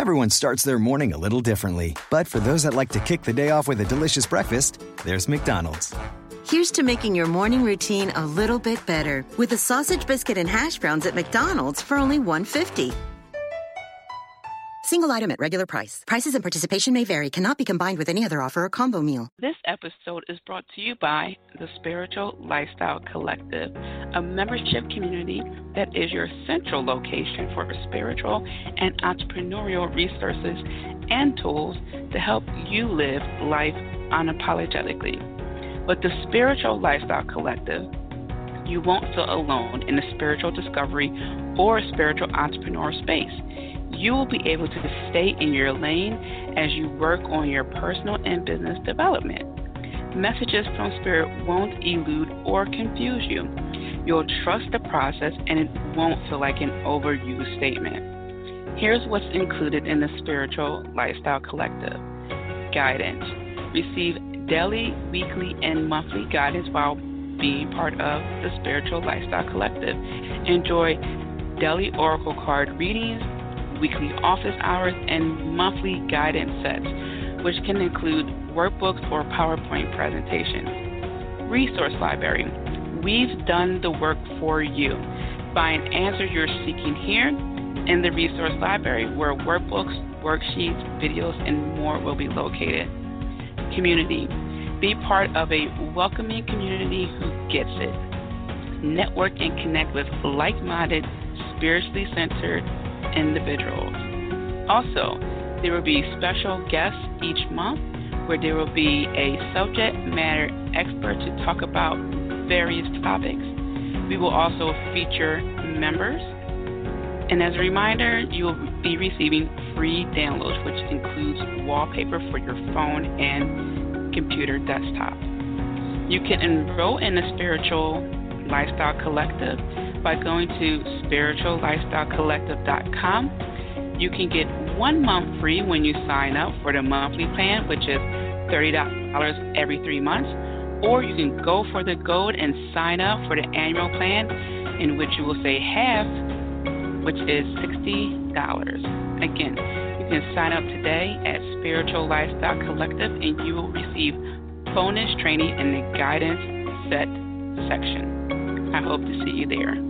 Everyone starts their morning a little differently, but for those that like to kick the day off with a delicious breakfast, there's McDonald's. Here's to making your morning routine a little bit better with a sausage biscuit and hash browns at McDonald's for only $1.50. Single item at regular price. Prices and participation may vary. Cannot be combined with any other offer or combo meal. This episode is brought to you by the Spiritual Lifestyle Collective, a membership community that is your central location for spiritual and entrepreneurial resources and tools to help you live life unapologetically. With the Spiritual Lifestyle Collective, you won't feel alone in the spiritual discovery or spiritual entrepreneur space you will be able to stay in your lane as you work on your personal and business development. Messages from Spirit won't elude or confuse you. You'll trust the process and it won't feel like an overused statement. Here's what's included in the Spiritual Lifestyle Collective Guidance. Receive daily, weekly, and monthly guidance while being part of the Spiritual Lifestyle Collective. Enjoy daily oracle card readings weekly office hours, and monthly guidance sets, which can include workbooks or PowerPoint presentations. Resource Library. We've done the work for you. Find answers you're seeking here in the Resource Library, where workbooks, worksheets, videos, and more will be located. Community. Be part of a welcoming community who gets it. Network and connect with like minded, spiritually centered, individuals. Also, there will be special guests each month where there will be a subject matter expert to talk about various topics. We will also feature members. And as a reminder, you will be receiving free downloads, which includes wallpaper for your phone and computer desktop. You can enroll in the Spiritual Lifestyle Collective by going to spirituallifestylecollective.com. You can get one month free when you sign up for the monthly plan, which is $30 every three months, or you can go for the gold and sign up for the annual plan, in which you will say half, which is $60. Again, you can sign up today at Spiritual Lifestyle Collective, and you will receive bonus training in the guidance set section. I hope to see you there.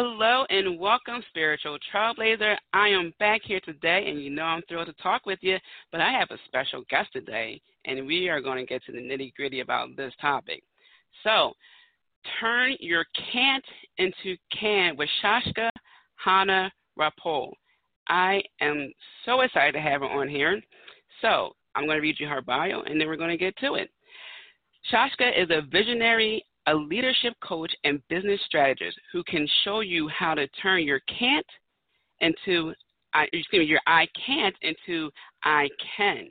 Hello and welcome, Spiritual Trailblazer. I am back here today, and you know I'm thrilled to talk with you, but I have a special guest today, and we are going to get to the nitty gritty about this topic. So, turn your can't into can with Shashka Hana Rapol. I am so excited to have her on here. So, I'm going to read you her bio, and then we're going to get to it. Sashka is a visionary a leadership coach and business strategist who can show you how to turn your can't into excuse me, your I can't into I can.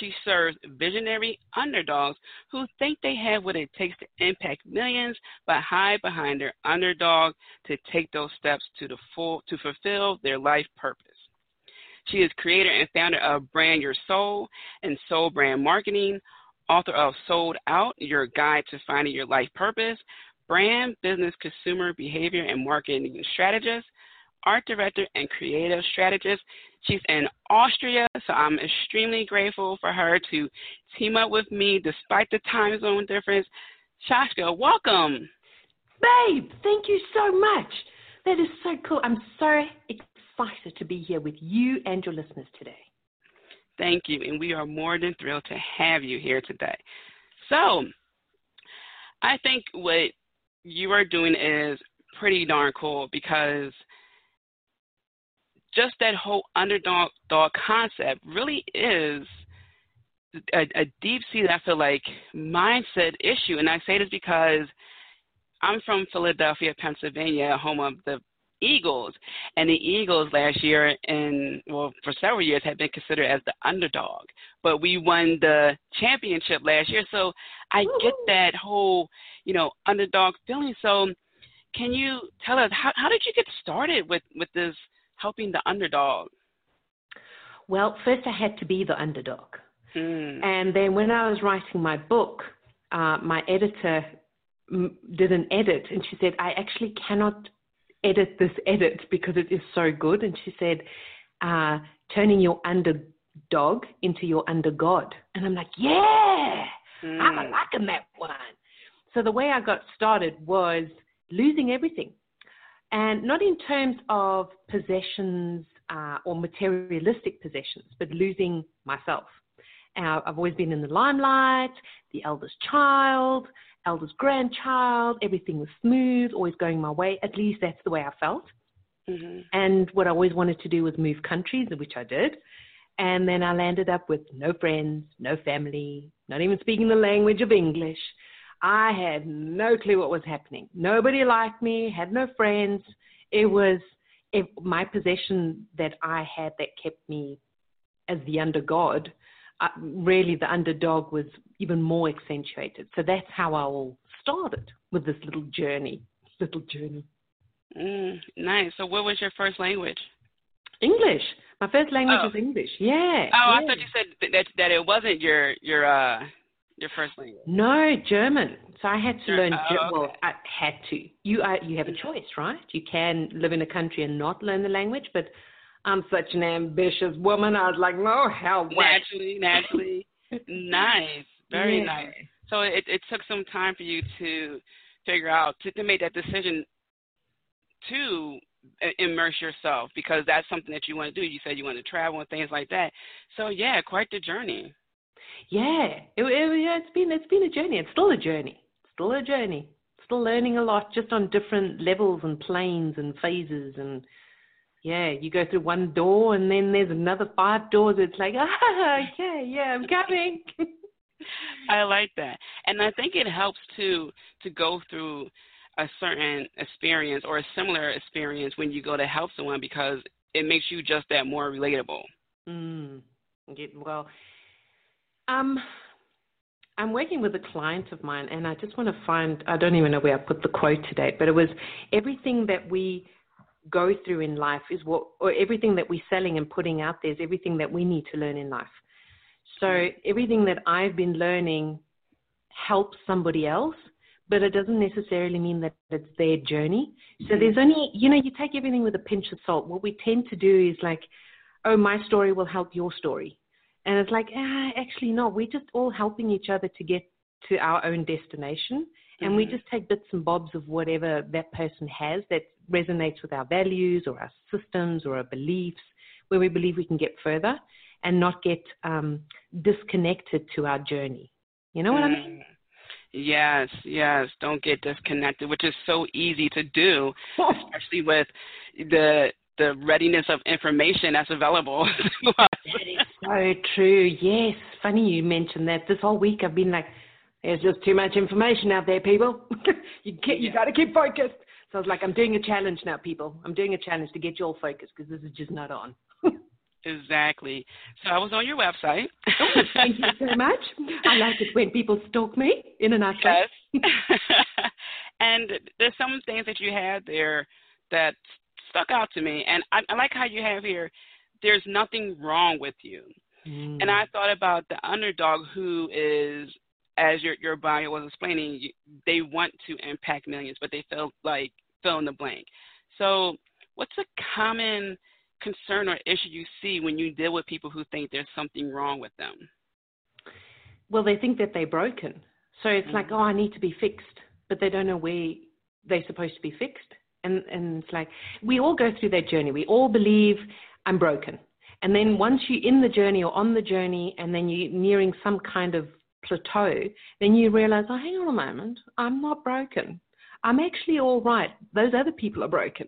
She serves visionary underdogs who think they have what it takes to impact millions, but hide behind their underdog to take those steps to the full to fulfill their life purpose. She is creator and founder of Brand Your Soul and Soul Brand Marketing, author of Soul'd Out Your Guide to Finding Your Life Purpose, brand, business, consumer behavior, and marketing strategist, art director, and creative strategist. She's in Austria, so I'm extremely grateful for her to team up with me despite the time zone difference. Sashka, welcome. Babe, thank you so much. That is so cool. I'm so excited to be here with you and your listeners today. Thank you, and we are more than thrilled to have you here today. So, I think what you are doing is pretty darn cool because just that whole underdog dog concept really is a, a deep seated, I feel like, mindset issue. And I say this because I'm from Philadelphia, Pennsylvania, home of the Eagles, and the Eagles last year and well for several years had been considered as the underdog, but we won the championship last year. So I get that whole you know underdog feeling. So can you tell us how how did you get started with with this helping the underdog? Well, first I had to be the underdog. Mm. And then when I was writing my book, uh, my editor did an edit and she said, I actually cannot edit this edit because it is so good. And she said, uh, turning your underdog into your under God. And I'm like, yeah, Mm. I'm liking that one. So the way I got started was losing everything. And not in terms of possessions uh, or materialistic possessions, but losing myself. Uh, I've always been in the limelight, the eldest child, eldest grandchild. Everything was smooth, always going my way. At least that's the way I felt. hmm And what I always wanted to do was move countries, which I did. And then I landed up with no friends, no family, not even speaking the language of English. I had no clue what was happening. Nobody liked me, had no friends. It was it, my possession that I had that kept me as the under God. Uh, really, the underdog was even more accentuated. So that's how I all started with this little journey. Little journey. Mm, nice. So, what was your first language? English. My first language Oh. is English. Yeah. Oh, I thought you said that, that it wasn't your your uh your first language. No, German. So I had to Ger- learn. oh, okay. Well, I had to. You are you have a choice, right? You can live in a country and not learn the language, but I'm such an ambitious woman. I was like, no, hell, what? Naturally, naturally. nice. Very Yeah. nice. So it it took some time for you to figure out to, to make that decision to immerse yourself because that's something that you want to do. You said you want to travel and things like that. So yeah, quite the journey. Yeah, it, it, yeah, it's been it's been a journey. It's still a journey. Still a journey. Still learning a lot, just on different levels and planes and phases and. Yeah, you go through one door and then there's another five doors. It's like, ah, okay, yeah, I'm coming. I like that, and I think it helps to to go through a certain experience or a similar experience when you go to help someone because it makes you just that more relatable. Mm. Well, um, I'm working with a client of mine, and I just want to find. I don't even know where I put the quote today, but it was everything that we go through in life is what, or everything that we're selling and putting out there is everything that we need to learn in life. So everything that I've been learning helps somebody else, but it doesn't necessarily mean that it's their journey. So there's only, you know, you take everything with a pinch of salt. What we tend to do is like, oh, my story will help your story. And it's like, ah, actually, no, we're just all helping each other to get to our own destination. And we just take bits and bobs of whatever that person has that resonates with our values or our systems or our beliefs, where we believe we can get further and not get um, disconnected to our journey. You know what I mean? Mm. Yes, yes. Don't get disconnected, which is so easy to do, especially with the the readiness of information that's available. That is so true. Yes. Funny you mentioned that. This whole week I've been like, there's just too much information out there, people. you get, you Yeah. got to keep focused. So I was like, I'm doing a challenge now, people. I'm doing a challenge to get you all focused because this is just not on. Exactly. So I was on your website. Thank you so much. I like it when people stalk me in a nice way. Yes. and there's some things that you had there that stuck out to me, and I, I like how you have here. There's nothing wrong with you, Mm. and I thought about the underdog who is, as your your bio was explaining, they want to impact millions, but they feel like fill in the blank. So, what's a common concern or issue you see when you deal with people who think there's something wrong with them? well, they think that they're broken. So it's like, Mhm. oh, I need to be fixed, but they don't know where they're supposed to be fixed. And and it's like we all go through that journey. We all believe I'm broken. And then once you're in the journey or on the journey and then you're nearing some kind of plateau, then you realize, oh, hang on a moment, I'm not broken. I'm actually all right. Those other people are broken.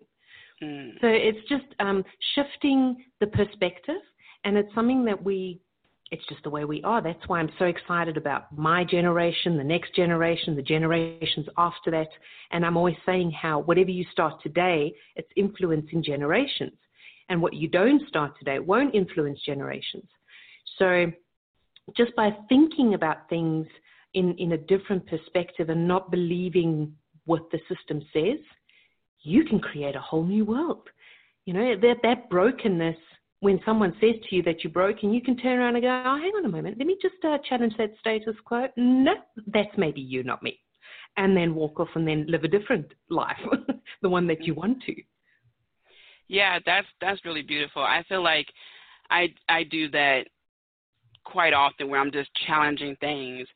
Mm. So it's just um, shifting the perspective, and it's something that we it's just the way we are. That's why I'm so excited about my generation, the next generation, the generations after that. And I'm always saying how whatever you start today, it's influencing generations. And what you don't start today won't influence generations. So just by thinking about things in, in a different perspective and not believing what the system says, you can create a whole new world. You know, that, that brokenness when someone says to you that you're broken, you can turn around and go, oh, hang on a moment, let me just uh, challenge that status quo. No, that's maybe you, not me. And then walk off and then live a different life, the one that you want to. Yeah, that's that's really beautiful. I feel like I I do that quite often where I'm just challenging things.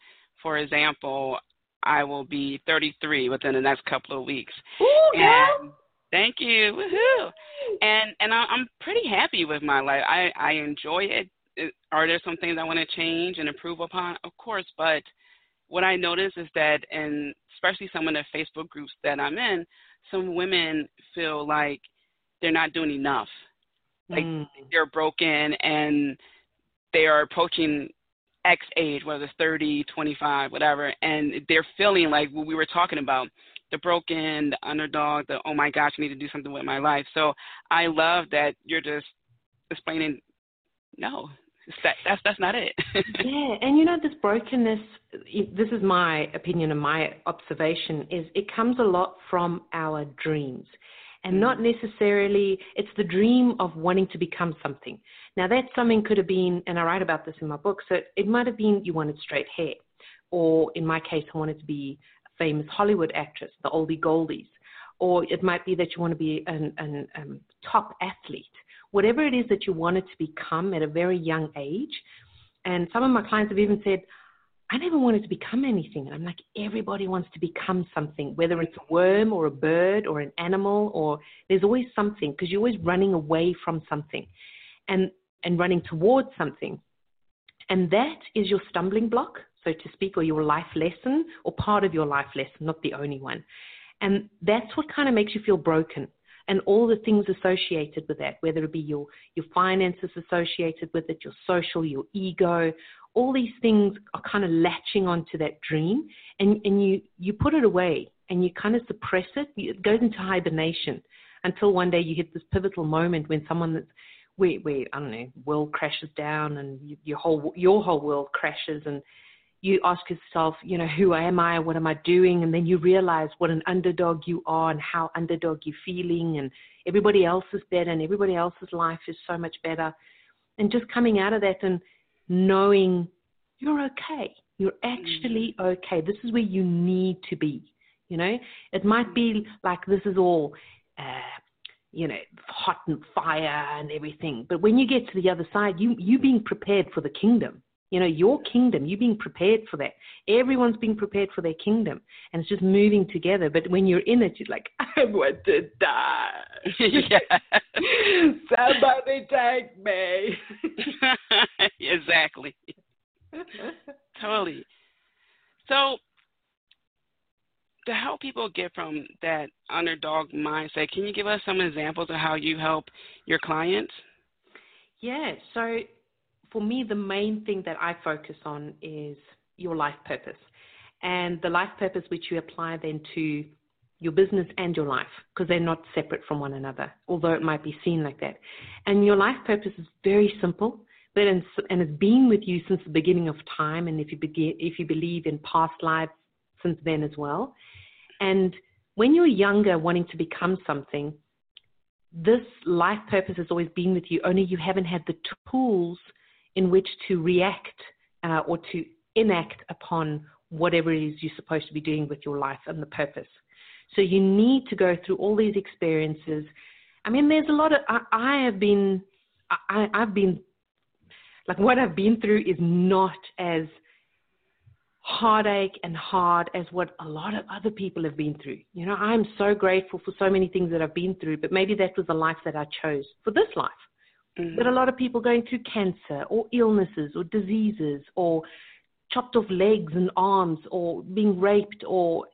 For example, I will be 33 within the next couple of weeks. Ooh, and Thank you. Woohoo. And and I, I'm pretty happy with my life. I I enjoy it. Are there some things I want to change and improve upon? Of course, but what I notice is that, and especially some of the Facebook groups that I'm in, some women feel like they're not doing enough. Like mm. they're broken and they are approaching X age, whether it's 30, 25, whatever, and they're feeling like what we were talking about the broken, the underdog, the oh my gosh, I need to do something with my life. So I love that you're just explaining, no, that, that's that's not it. yeah, and you know this brokenness. This is my opinion and my observation is it comes a lot from our dreams, and not mm. necessarily it's the dream of wanting to become something. Now that something could have been, and I write about this in my book. So it might have been you wanted straight hair, or in my case, I wanted to be a famous Hollywood actress, the oldie goldies, or it might be that you want to be an um, top athlete. Whatever it is that you wanted to become at a very young age. And some of my clients have even said, I never wanted to become anything. And I'm like, everybody wants to become something, whether it's a worm or a bird or an animal, or there's always something because you're always running away from something and, and running towards something. And that is your stumbling block so to speak, or your life lesson, or part of your life lesson, not the only one. And that's what kind of makes you feel broken. And all the things associated with that, whether it be your, your finances associated with it, your social, your ego, all these things are kind of latching onto that dream and, and you, you put it away and you kind of suppress it. It goes into hibernation until one day you hit this pivotal moment when someone that's where, where I don't know, world crashes down and your whole your whole world crashes and you ask yourself, you know, who am I? What am I doing? And then you realize what an underdog you are and how underdog you're feeling, and everybody else is better, and everybody else's life is so much better. And just coming out of that and knowing you're okay. You're actually mm. okay. This is where you need to be. You know, it might be like this is all, uh, you know, hot and fire and everything. But when you get to the other side, you you being prepared for the kingdom you know, your kingdom, you being prepared for that. Everyone's being prepared for their kingdom. And it's just moving together. But when you're in it, you're like, I want to die. Somebody take me. exactly. totally. So, to help people get from that underdog mindset, can you give us some examples of how you help your clients? Yeah. So, for me, the main thing that I focus on is your life purpose. And the life purpose which you apply then to your business and your life, because they're not separate from one another, although it might be seen like that. And your life purpose is very simple, but and it's been with you since the beginning of time. And if you begin, if you believe in past lives, since then as well. And when you're younger, wanting to become something, this life purpose has always been with you. Only you haven't had the tools in which to react uh, or to enact upon whatever it is you're supposed to be doing with your life and the purpose. So you need to go through all these experiences. I mean, there's a lot of, I, I have been, I, I've been, like what I've been through is not as heartache and hard as what a lot of other people have been through. You know, I'm so grateful for so many things that I've been through, but maybe that was the life that I chose for this life. Mm-hmm. But a lot of people going through cancer or illnesses or diseases or chopped off legs and arms or being raped or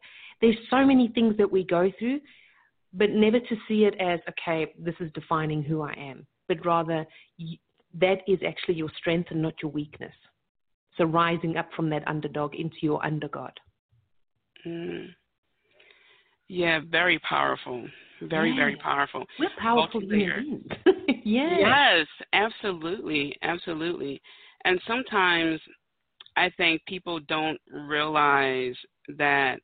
there's so many things that we go through, but never to see it as, okay, this is defining who I am, but rather that is actually your strength and not your weakness. So rising up from that underdog into your undergod. Mm. Yeah, very powerful. Very, yeah. very powerful. We're powerful human beings. yes. Yes, absolutely. Absolutely. And sometimes I think people don't realize that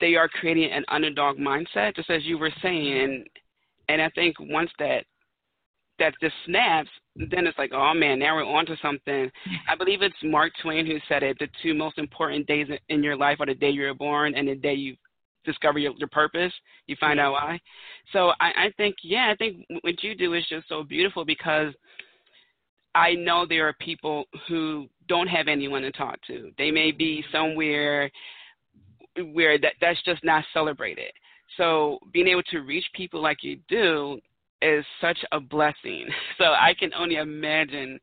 they are creating an underdog mindset, just as you were saying. And I think once that that just snaps, then it's like, oh man, now we're on to something. I believe it's Mark Twain who said it: the two most important days in your life are the day you were born and the day you discover your, your purpose. You find out why. So I, I think, yeah, I think what you do is just so beautiful because I know there are people who don't have anyone to talk to. They may be mm-hmm. somewhere where that that's just not celebrated. So being able to reach people like you do is such a blessing. So I can only imagine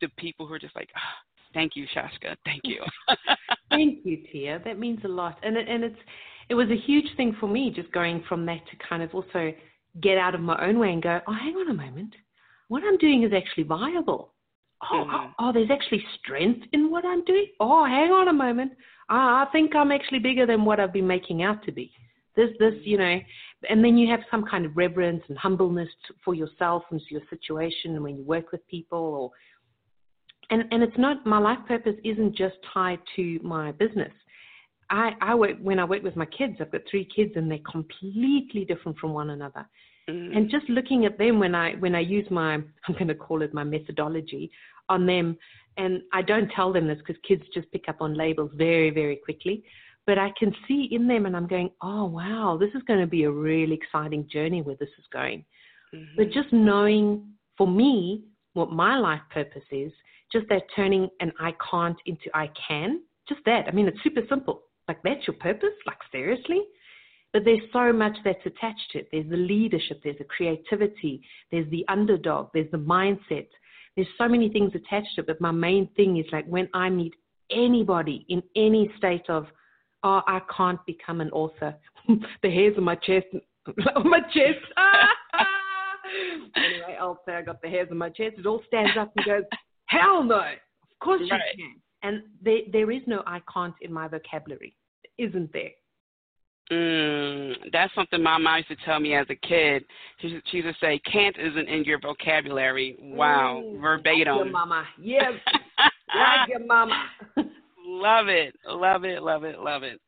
the people who are just like, oh, thank you, Sashka, thank you. thank you, Tia. That means a lot, and it, and it's it was a huge thing for me just going from that to kind of also get out of my own way and go, oh, hang on a moment, what I'm doing is actually viable. Oh, mm-hmm. oh, oh, there's actually strength in what I'm doing. Oh, hang on a moment. I think I'm actually bigger than what I've been making out to be. This, this, you know, and then you have some kind of reverence and humbleness for yourself and your situation when you work with people or and and it's not my life purpose isn't just tied to my business. I i work when i work with my kids i've got three kids and they're completely different from one another. Mm. and just looking at them when i when i use my i'm going to call it my methodology on them and i don't tell them this because kids just pick up on labels very very quickly but I can see in them and I'm going, oh, wow, this is going to be a really exciting journey where this is going. Mm-hmm. But just knowing for me what my life purpose is, just that turning an I can't into I can, just that. I mean, it's super simple. Like, that's your purpose? Like, seriously? But there's so much that's attached to it. There's the leadership, there's the creativity, there's the underdog, there's the mindset. There's so many things attached to it. But my main thing is like when I meet anybody in any state of oh, I can't become an author. the hairs on my chest, on my chest. anyway, I'll say I got the hairs on my chest. It all stands up and goes, hell no. Of course right. you can. And there, there is no I can't in my vocabulary. Isn't there? Mm, that's something my mom used to tell me as a kid. She, she used to say, "Can't isn't in your vocabulary." Wow, mm, verbatim. Like your mama, yes, like your mama. Love it. Love it. Love it. Love it.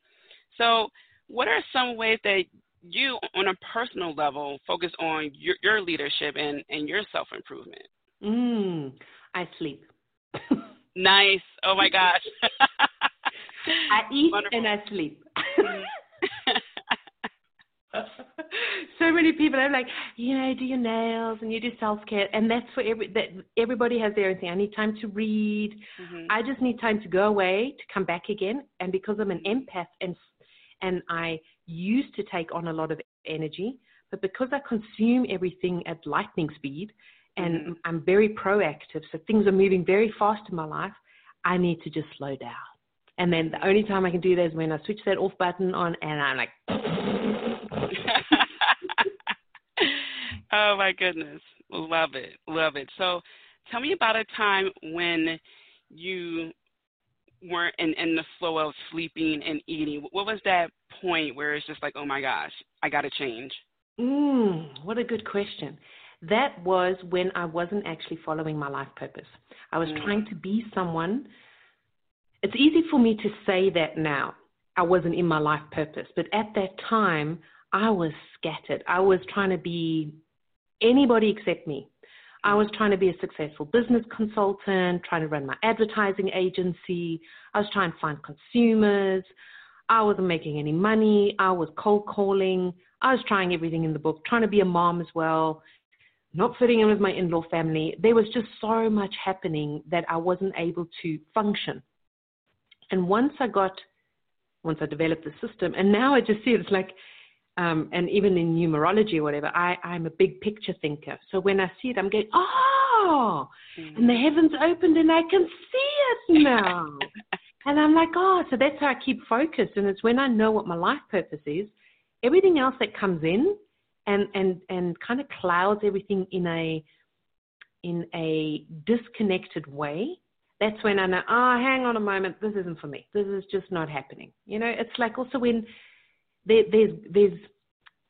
So, what are some ways that you, on a personal level, focus on your, your leadership and, and your self improvement? Mm, I sleep. nice. Oh my gosh. I eat Wonderful. and I sleep. Mm-hmm. So many people are like, you know, do your nails and you do self care, and that's for every that everybody has their own thing. I need time to read. Mm-hmm. I just need time to go away to come back again. And because I'm an empath and and I used to take on a lot of energy, but because I consume everything at lightning speed, and mm-hmm. I'm very proactive, so things are moving very fast in my life. I need to just slow down. And then the only time I can do that is when I switch that off button on and I'm like oh my goodness. Love it. Love it. So tell me about a time when you weren't in, in the flow of sleeping and eating. What was that point where it's just like, oh my gosh, I got to change? Mm, what a good question. That was when I wasn't actually following my life purpose. I was mm. trying to be someone. It's easy for me to say that now. I wasn't in my life purpose. But at that time, I was scattered. I was trying to be anybody except me. I was trying to be a successful business consultant, trying to run my advertising agency. I was trying to find consumers. I wasn't making any money. I was cold calling. I was trying everything in the book, trying to be a mom as well, not fitting in with my in law family. There was just so much happening that I wasn't able to function. And once I got, once I developed the system, and now I just see it, it's like um, and even in numerology or whatever, I, I'm a big picture thinker. So when I see it, I'm going, oh, mm-hmm. and the heavens opened and I can see it now. and I'm like, oh, so that's how I keep focused. And it's when I know what my life purpose is, everything else that comes in and, and, and kind of clouds everything in a, in a disconnected way, that's when I know, oh, hang on a moment, this isn't for me. This is just not happening. You know, it's like also when there, there's, there's,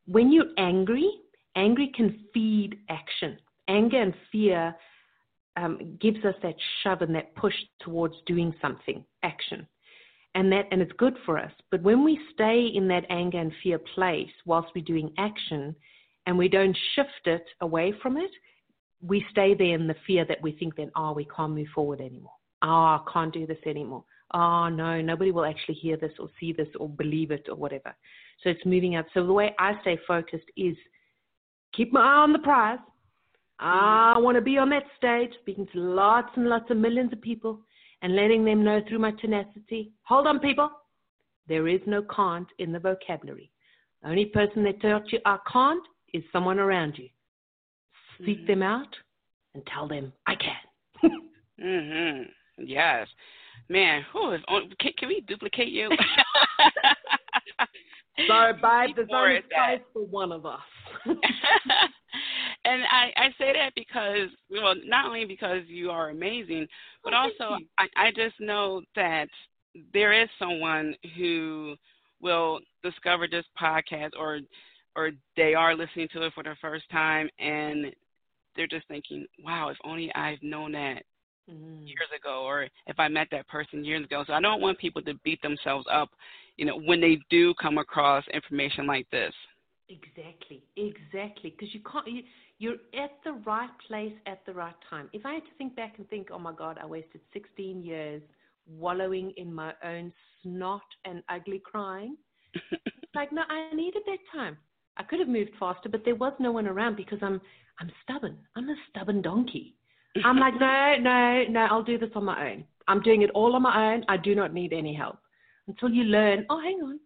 when you're angry, angry can feed action. Anger and fear um, gives us that shove and that push towards doing something, action. And that and it's good for us. But when we stay in that anger and fear place whilst we're doing action and we don't shift it away from it, we stay there in the fear that we think then, oh, we can't move forward anymore. Oh, I can't do this anymore. Oh, no, nobody will actually hear this or see this or believe it or whatever. So it's moving up. So the way I stay focused is keep my eye on the prize. I want to be on that stage speaking to lots and lots of millions of people and letting them know through my tenacity hold on, people. There is no can't in the vocabulary. The only person that taught you I can't is someone around you. Seek mm-hmm. them out and tell them I can. mhm. Yes. Man, who is on, can, can we duplicate you? Sorry, babe, there's only space for one of us. and I, I say that because, well, not only because you are amazing, but oh, also I, I just know that there is someone who will discover this podcast or or they are listening to it for the first time and they're just thinking, wow, if only I've known that mm. years ago or if I met that person years ago. So I don't want people to beat themselves up, you know, when they do come across information like this. Exactly, exactly. Because you can't, you, you're at the right place at the right time. If I had to think back and think, oh my God, I wasted 16 years wallowing in my own snot and ugly crying, like, no, I needed that time. I could have moved faster, but there was no one around because I'm, I'm stubborn. I'm a stubborn donkey. I'm like, no, no, no, I'll do this on my own. I'm doing it all on my own. I do not need any help. Until you learn, oh, hang on,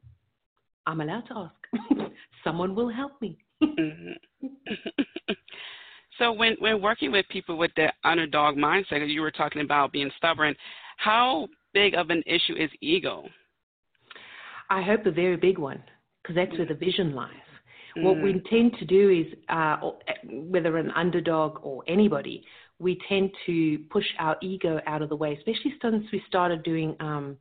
I'm allowed to ask. Someone will help me. mm-hmm. so when when working with people with the underdog mindset, you were talking about being stubborn. How big of an issue is ego? I hope a very big one, because that's where the vision lies. Mm. What we tend to do is, uh, whether an underdog or anybody, we tend to push our ego out of the way, especially since we started doing, um,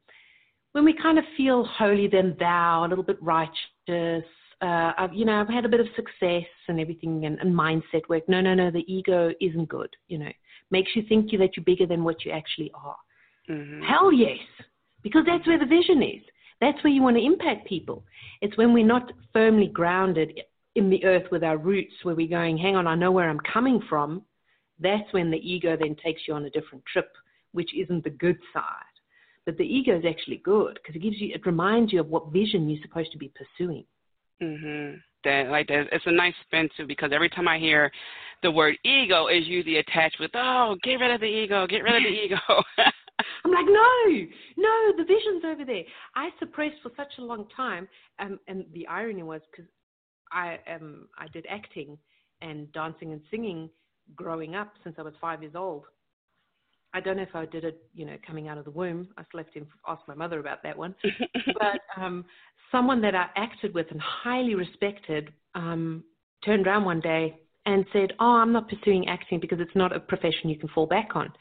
when we kind of feel holier than thou, a little bit righteous, uh, I've, you know, I've had a bit of success and everything and, and mindset work. No, no, no, the ego isn't good. You know, makes you think that you're bigger than what you actually are. Mm-hmm. Hell yes, because that's where the vision is. That's where you want to impact people. It's when we're not firmly grounded in the earth with our roots, where we're going, hang on, I know where I'm coming from. That's when the ego then takes you on a different trip, which isn't the good side. But the ego is actually good because it gives you, it reminds you of what vision you're supposed to be pursuing. Mm-hmm. That like that it's a nice spin too because every time I hear the word ego is usually attached with oh get rid of the ego get rid of the ego. I'm like no no the vision's over there. I suppressed for such a long time, um, and the irony was because I um I did acting and dancing and singing growing up since I was five years old. I don't know if I did it, you know, coming out of the womb. I still have asked my mother about that one. but um, someone that I acted with and highly respected um, turned around one day and said, "Oh, I'm not pursuing acting because it's not a profession you can fall back on."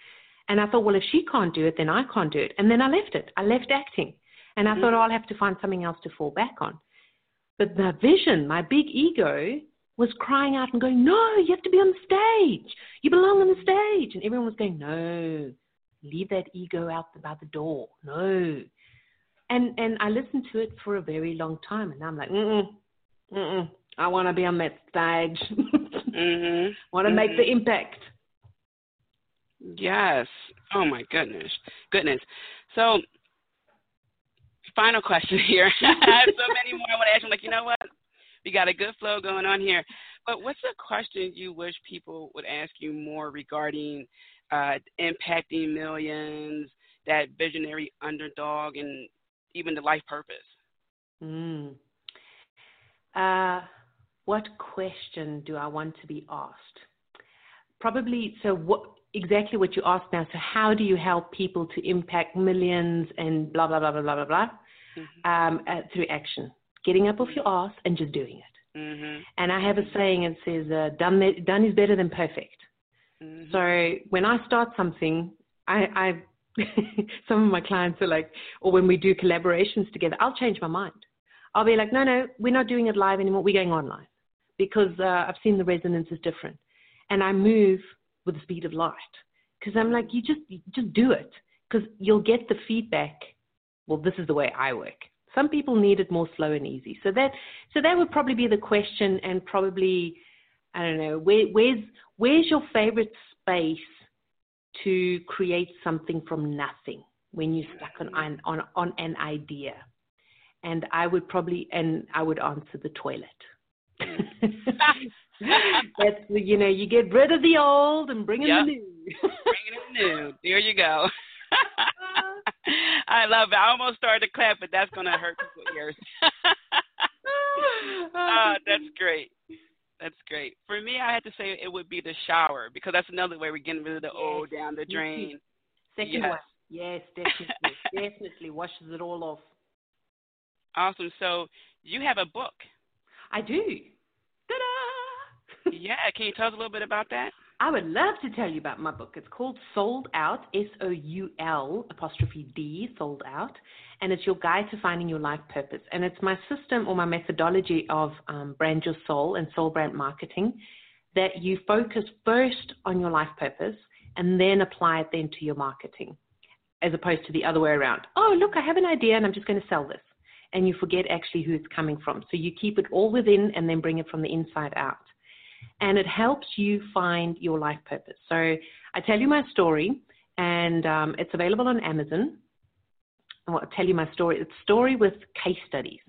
And I thought, well, if she can't do it, then I can't do it. And then I left it. I left acting, and I mm-hmm. thought, oh, I'll have to find something else to fall back on. But the vision, my big ego, was crying out and going, No, you have to be on the stage. You belong on the stage. And everyone was going, No, leave that ego out by the door. No. And and I listened to it for a very long time and I'm like, mm mm, I want to be on that stage. mm-hmm. want to mm-hmm. make the mm-hmm. impact. Yes. Oh my goodness. Goodness. So final question here. I have so many more I want to ask. I'm like, you know what? We got a good flow going on here. But what's a question you wish people would ask you more regarding uh, impacting millions, that visionary underdog, and even the life purpose? Mm. Uh, what question do I want to be asked? Probably, so what exactly what you asked now. So, how do you help people to impact millions and blah, blah, blah, blah, blah, blah, blah, mm-hmm. um, uh, through action? Getting up off your ass and just doing it. Mm-hmm. And I have a saying that says, uh, done, done is better than perfect. Mm-hmm. So when I start something, I, I some of my clients are like, or when we do collaborations together, I'll change my mind. I'll be like, no, no, we're not doing it live anymore. We're going online because uh, I've seen the resonance is different, and I move with the speed of light because I'm like, you just you just do it because you'll get the feedback. Well, this is the way I work. Some people need it more slow and easy. So that so that would probably be the question, and probably I don't know where, where's where's your favorite space to create something from nothing when you're stuck on mm. on on an idea, and I would probably and I would answer the toilet. Mm. That's you know you get rid of the old and bring in yep. the new. bring in the new. There you go. I love it. I almost started to clap, but that's going to hurt people's ears. uh, that's great. That's great. For me, I had to say it would be the shower because that's another way we're getting rid of the yes. old down the drain. Second yes. one. Yes, definitely. definitely washes it all off. Awesome. So you have a book. I do. Ta-da! yeah. Can you tell us a little bit about that? I would love to tell you about my book. It's called Soul'd Out, S O U L apostrophe D, Soul'd Out, and it's your guide to finding your life purpose. And it's my system or my methodology of um, brand your soul and soul brand marketing that you focus first on your life purpose and then apply it then to your marketing, as opposed to the other way around. Oh, look, I have an idea and I'm just going to sell this. And you forget actually who it's coming from. So you keep it all within and then bring it from the inside out and it helps you find your life purpose. So I tell you my story, and um, it's available on Amazon. I'll tell you my story. It's story with case studies.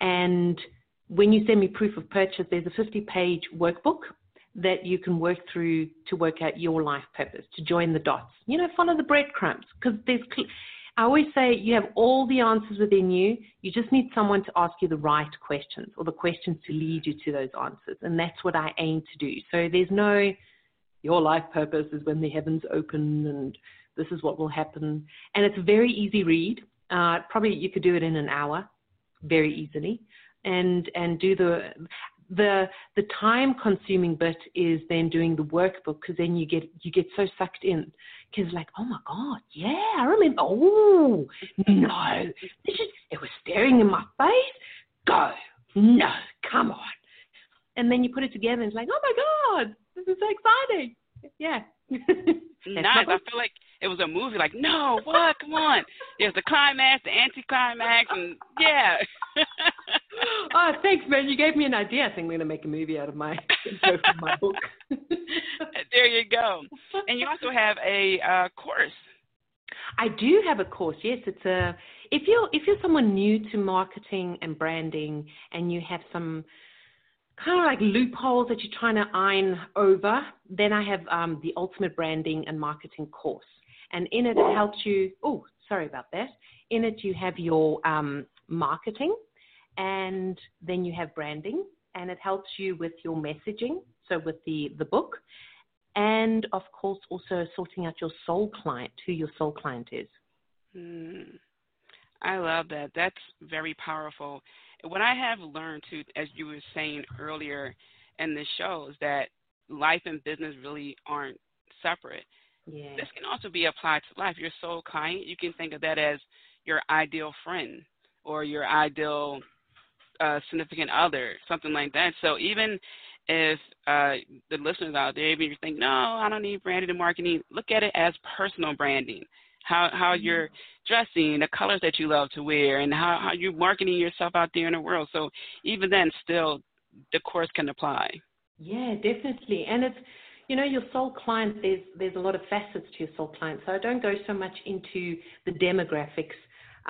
And when you send me proof of purchase, there's a 50 page workbook that you can work through to work out your life purpose, to join the dots. You know, follow the breadcrumbs because there's I always say you have all the answers within you. You just need someone to ask you the right questions or the questions to lead you to those answers. And that's what I aim to do. So there's no, your life purpose is when the heavens open and this is what will happen. And it's a very easy read. Uh, probably you could do it in an hour very easily and and do the the the time consuming bit is then doing the workbook because then you get you get so sucked in because like oh my god yeah I remember oh no this is it was staring in my face go no come on and then you put it together and it's like oh my god this is so exciting yeah nice I feel like it was a movie. Like, no, what? Come on. There's the climax, the anticlimax, and yeah. oh, thanks, man. You gave me an idea. I think we're gonna make a movie out of my my book. There you go. And you also have a uh, course. I do have a course. Yes, it's a. If you're if you're someone new to marketing and branding, and you have some kind of like loopholes that you're trying to iron over, then I have um, the Ultimate Branding and Marketing course and in it it helps you. Oh, sorry about that. In it you have your um, marketing, and then you have branding, and it helps you with your messaging. So with the the book, and of course also sorting out your soul client, who your soul client is. Hmm. I love that. That's very powerful. What I have learned too, as you were saying earlier in the show, is that life and business really aren't separate. Yeah. This can also be applied to life. Your soul client, you can think of that as your ideal friend or your ideal uh, significant other, something like that. So even if uh, the listeners out there, even if you think, no, I don't need branding and marketing, look at it as personal branding. How how mm-hmm. you're dressing, the colors that you love to wear, and how, how you're marketing yourself out there in the world. So even then, still, the course can apply. Yeah, definitely. And it's you know, your soul client, there's, there's a lot of facets to your soul client. So I don't go so much into the demographics,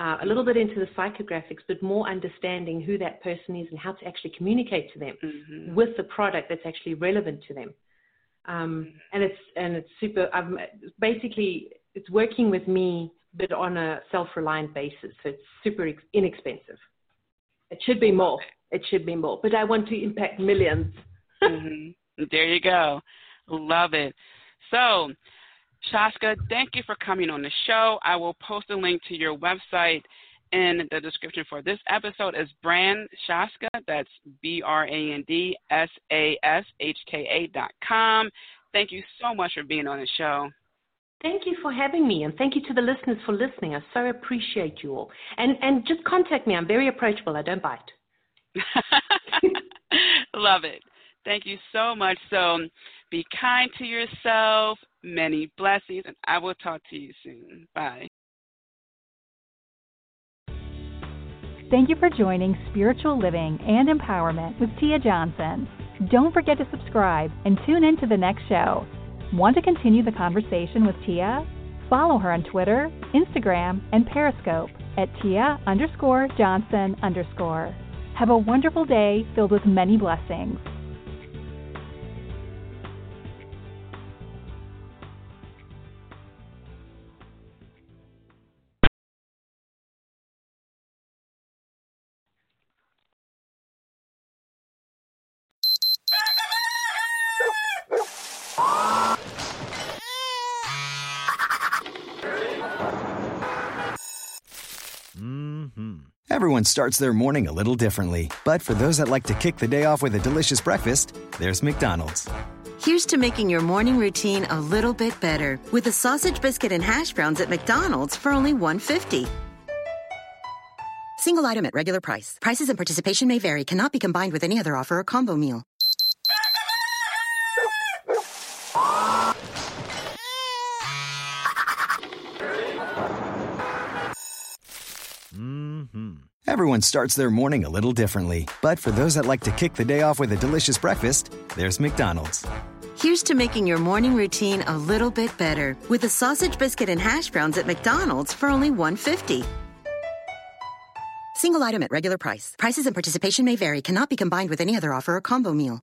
uh, a little bit into the psychographics, but more understanding who that person is and how to actually communicate to them mm-hmm. with the product that's actually relevant to them. Um, and it's and it's super. I'm basically it's working with me, but on a self-reliant basis. So it's super ex- inexpensive. It should be more. It should be more. But I want to impact 1000000s mm-hmm. There you go. Love it. So, Sashka, thank you for coming on the show. I will post a link to your website in the description for this episode is Brand Sashka. That's B R A N D S A S H K A dot com. Thank you so much for being on the show. Thank you for having me, and thank you to the listeners for listening. I so appreciate you all. And and just contact me. I'm very approachable. I don't bite. Love it. Thank you so much. So be kind to yourself. Many blessings, and I will talk to you soon. Bye. Thank you for joining Spiritual Living and Empowerment with Tia Johnson. Don't forget to subscribe and tune in to the next show. Want to continue the conversation with Tia? Follow her on Twitter, Instagram, and Periscope at Tia underscore Johnson underscore. Have a wonderful day filled with many blessings. Mm-hmm. Everyone starts their morning a little differently, but for those that like to kick the day off with a delicious breakfast, there's McDonald's. Here's to making your morning routine a little bit better with a sausage biscuit and hash browns at McDonald's for only $1.50. Single item at regular price. Prices and participation may vary, cannot be combined with any other offer or combo meal. Everyone starts their morning a little differently, but for those that like to kick the day off with a delicious breakfast, there's McDonald's. Here's to making your morning routine a little bit better with a sausage biscuit and hash browns at McDonald's for only 150. Single item at regular price. Prices and participation may vary, cannot be combined with any other offer or combo meal.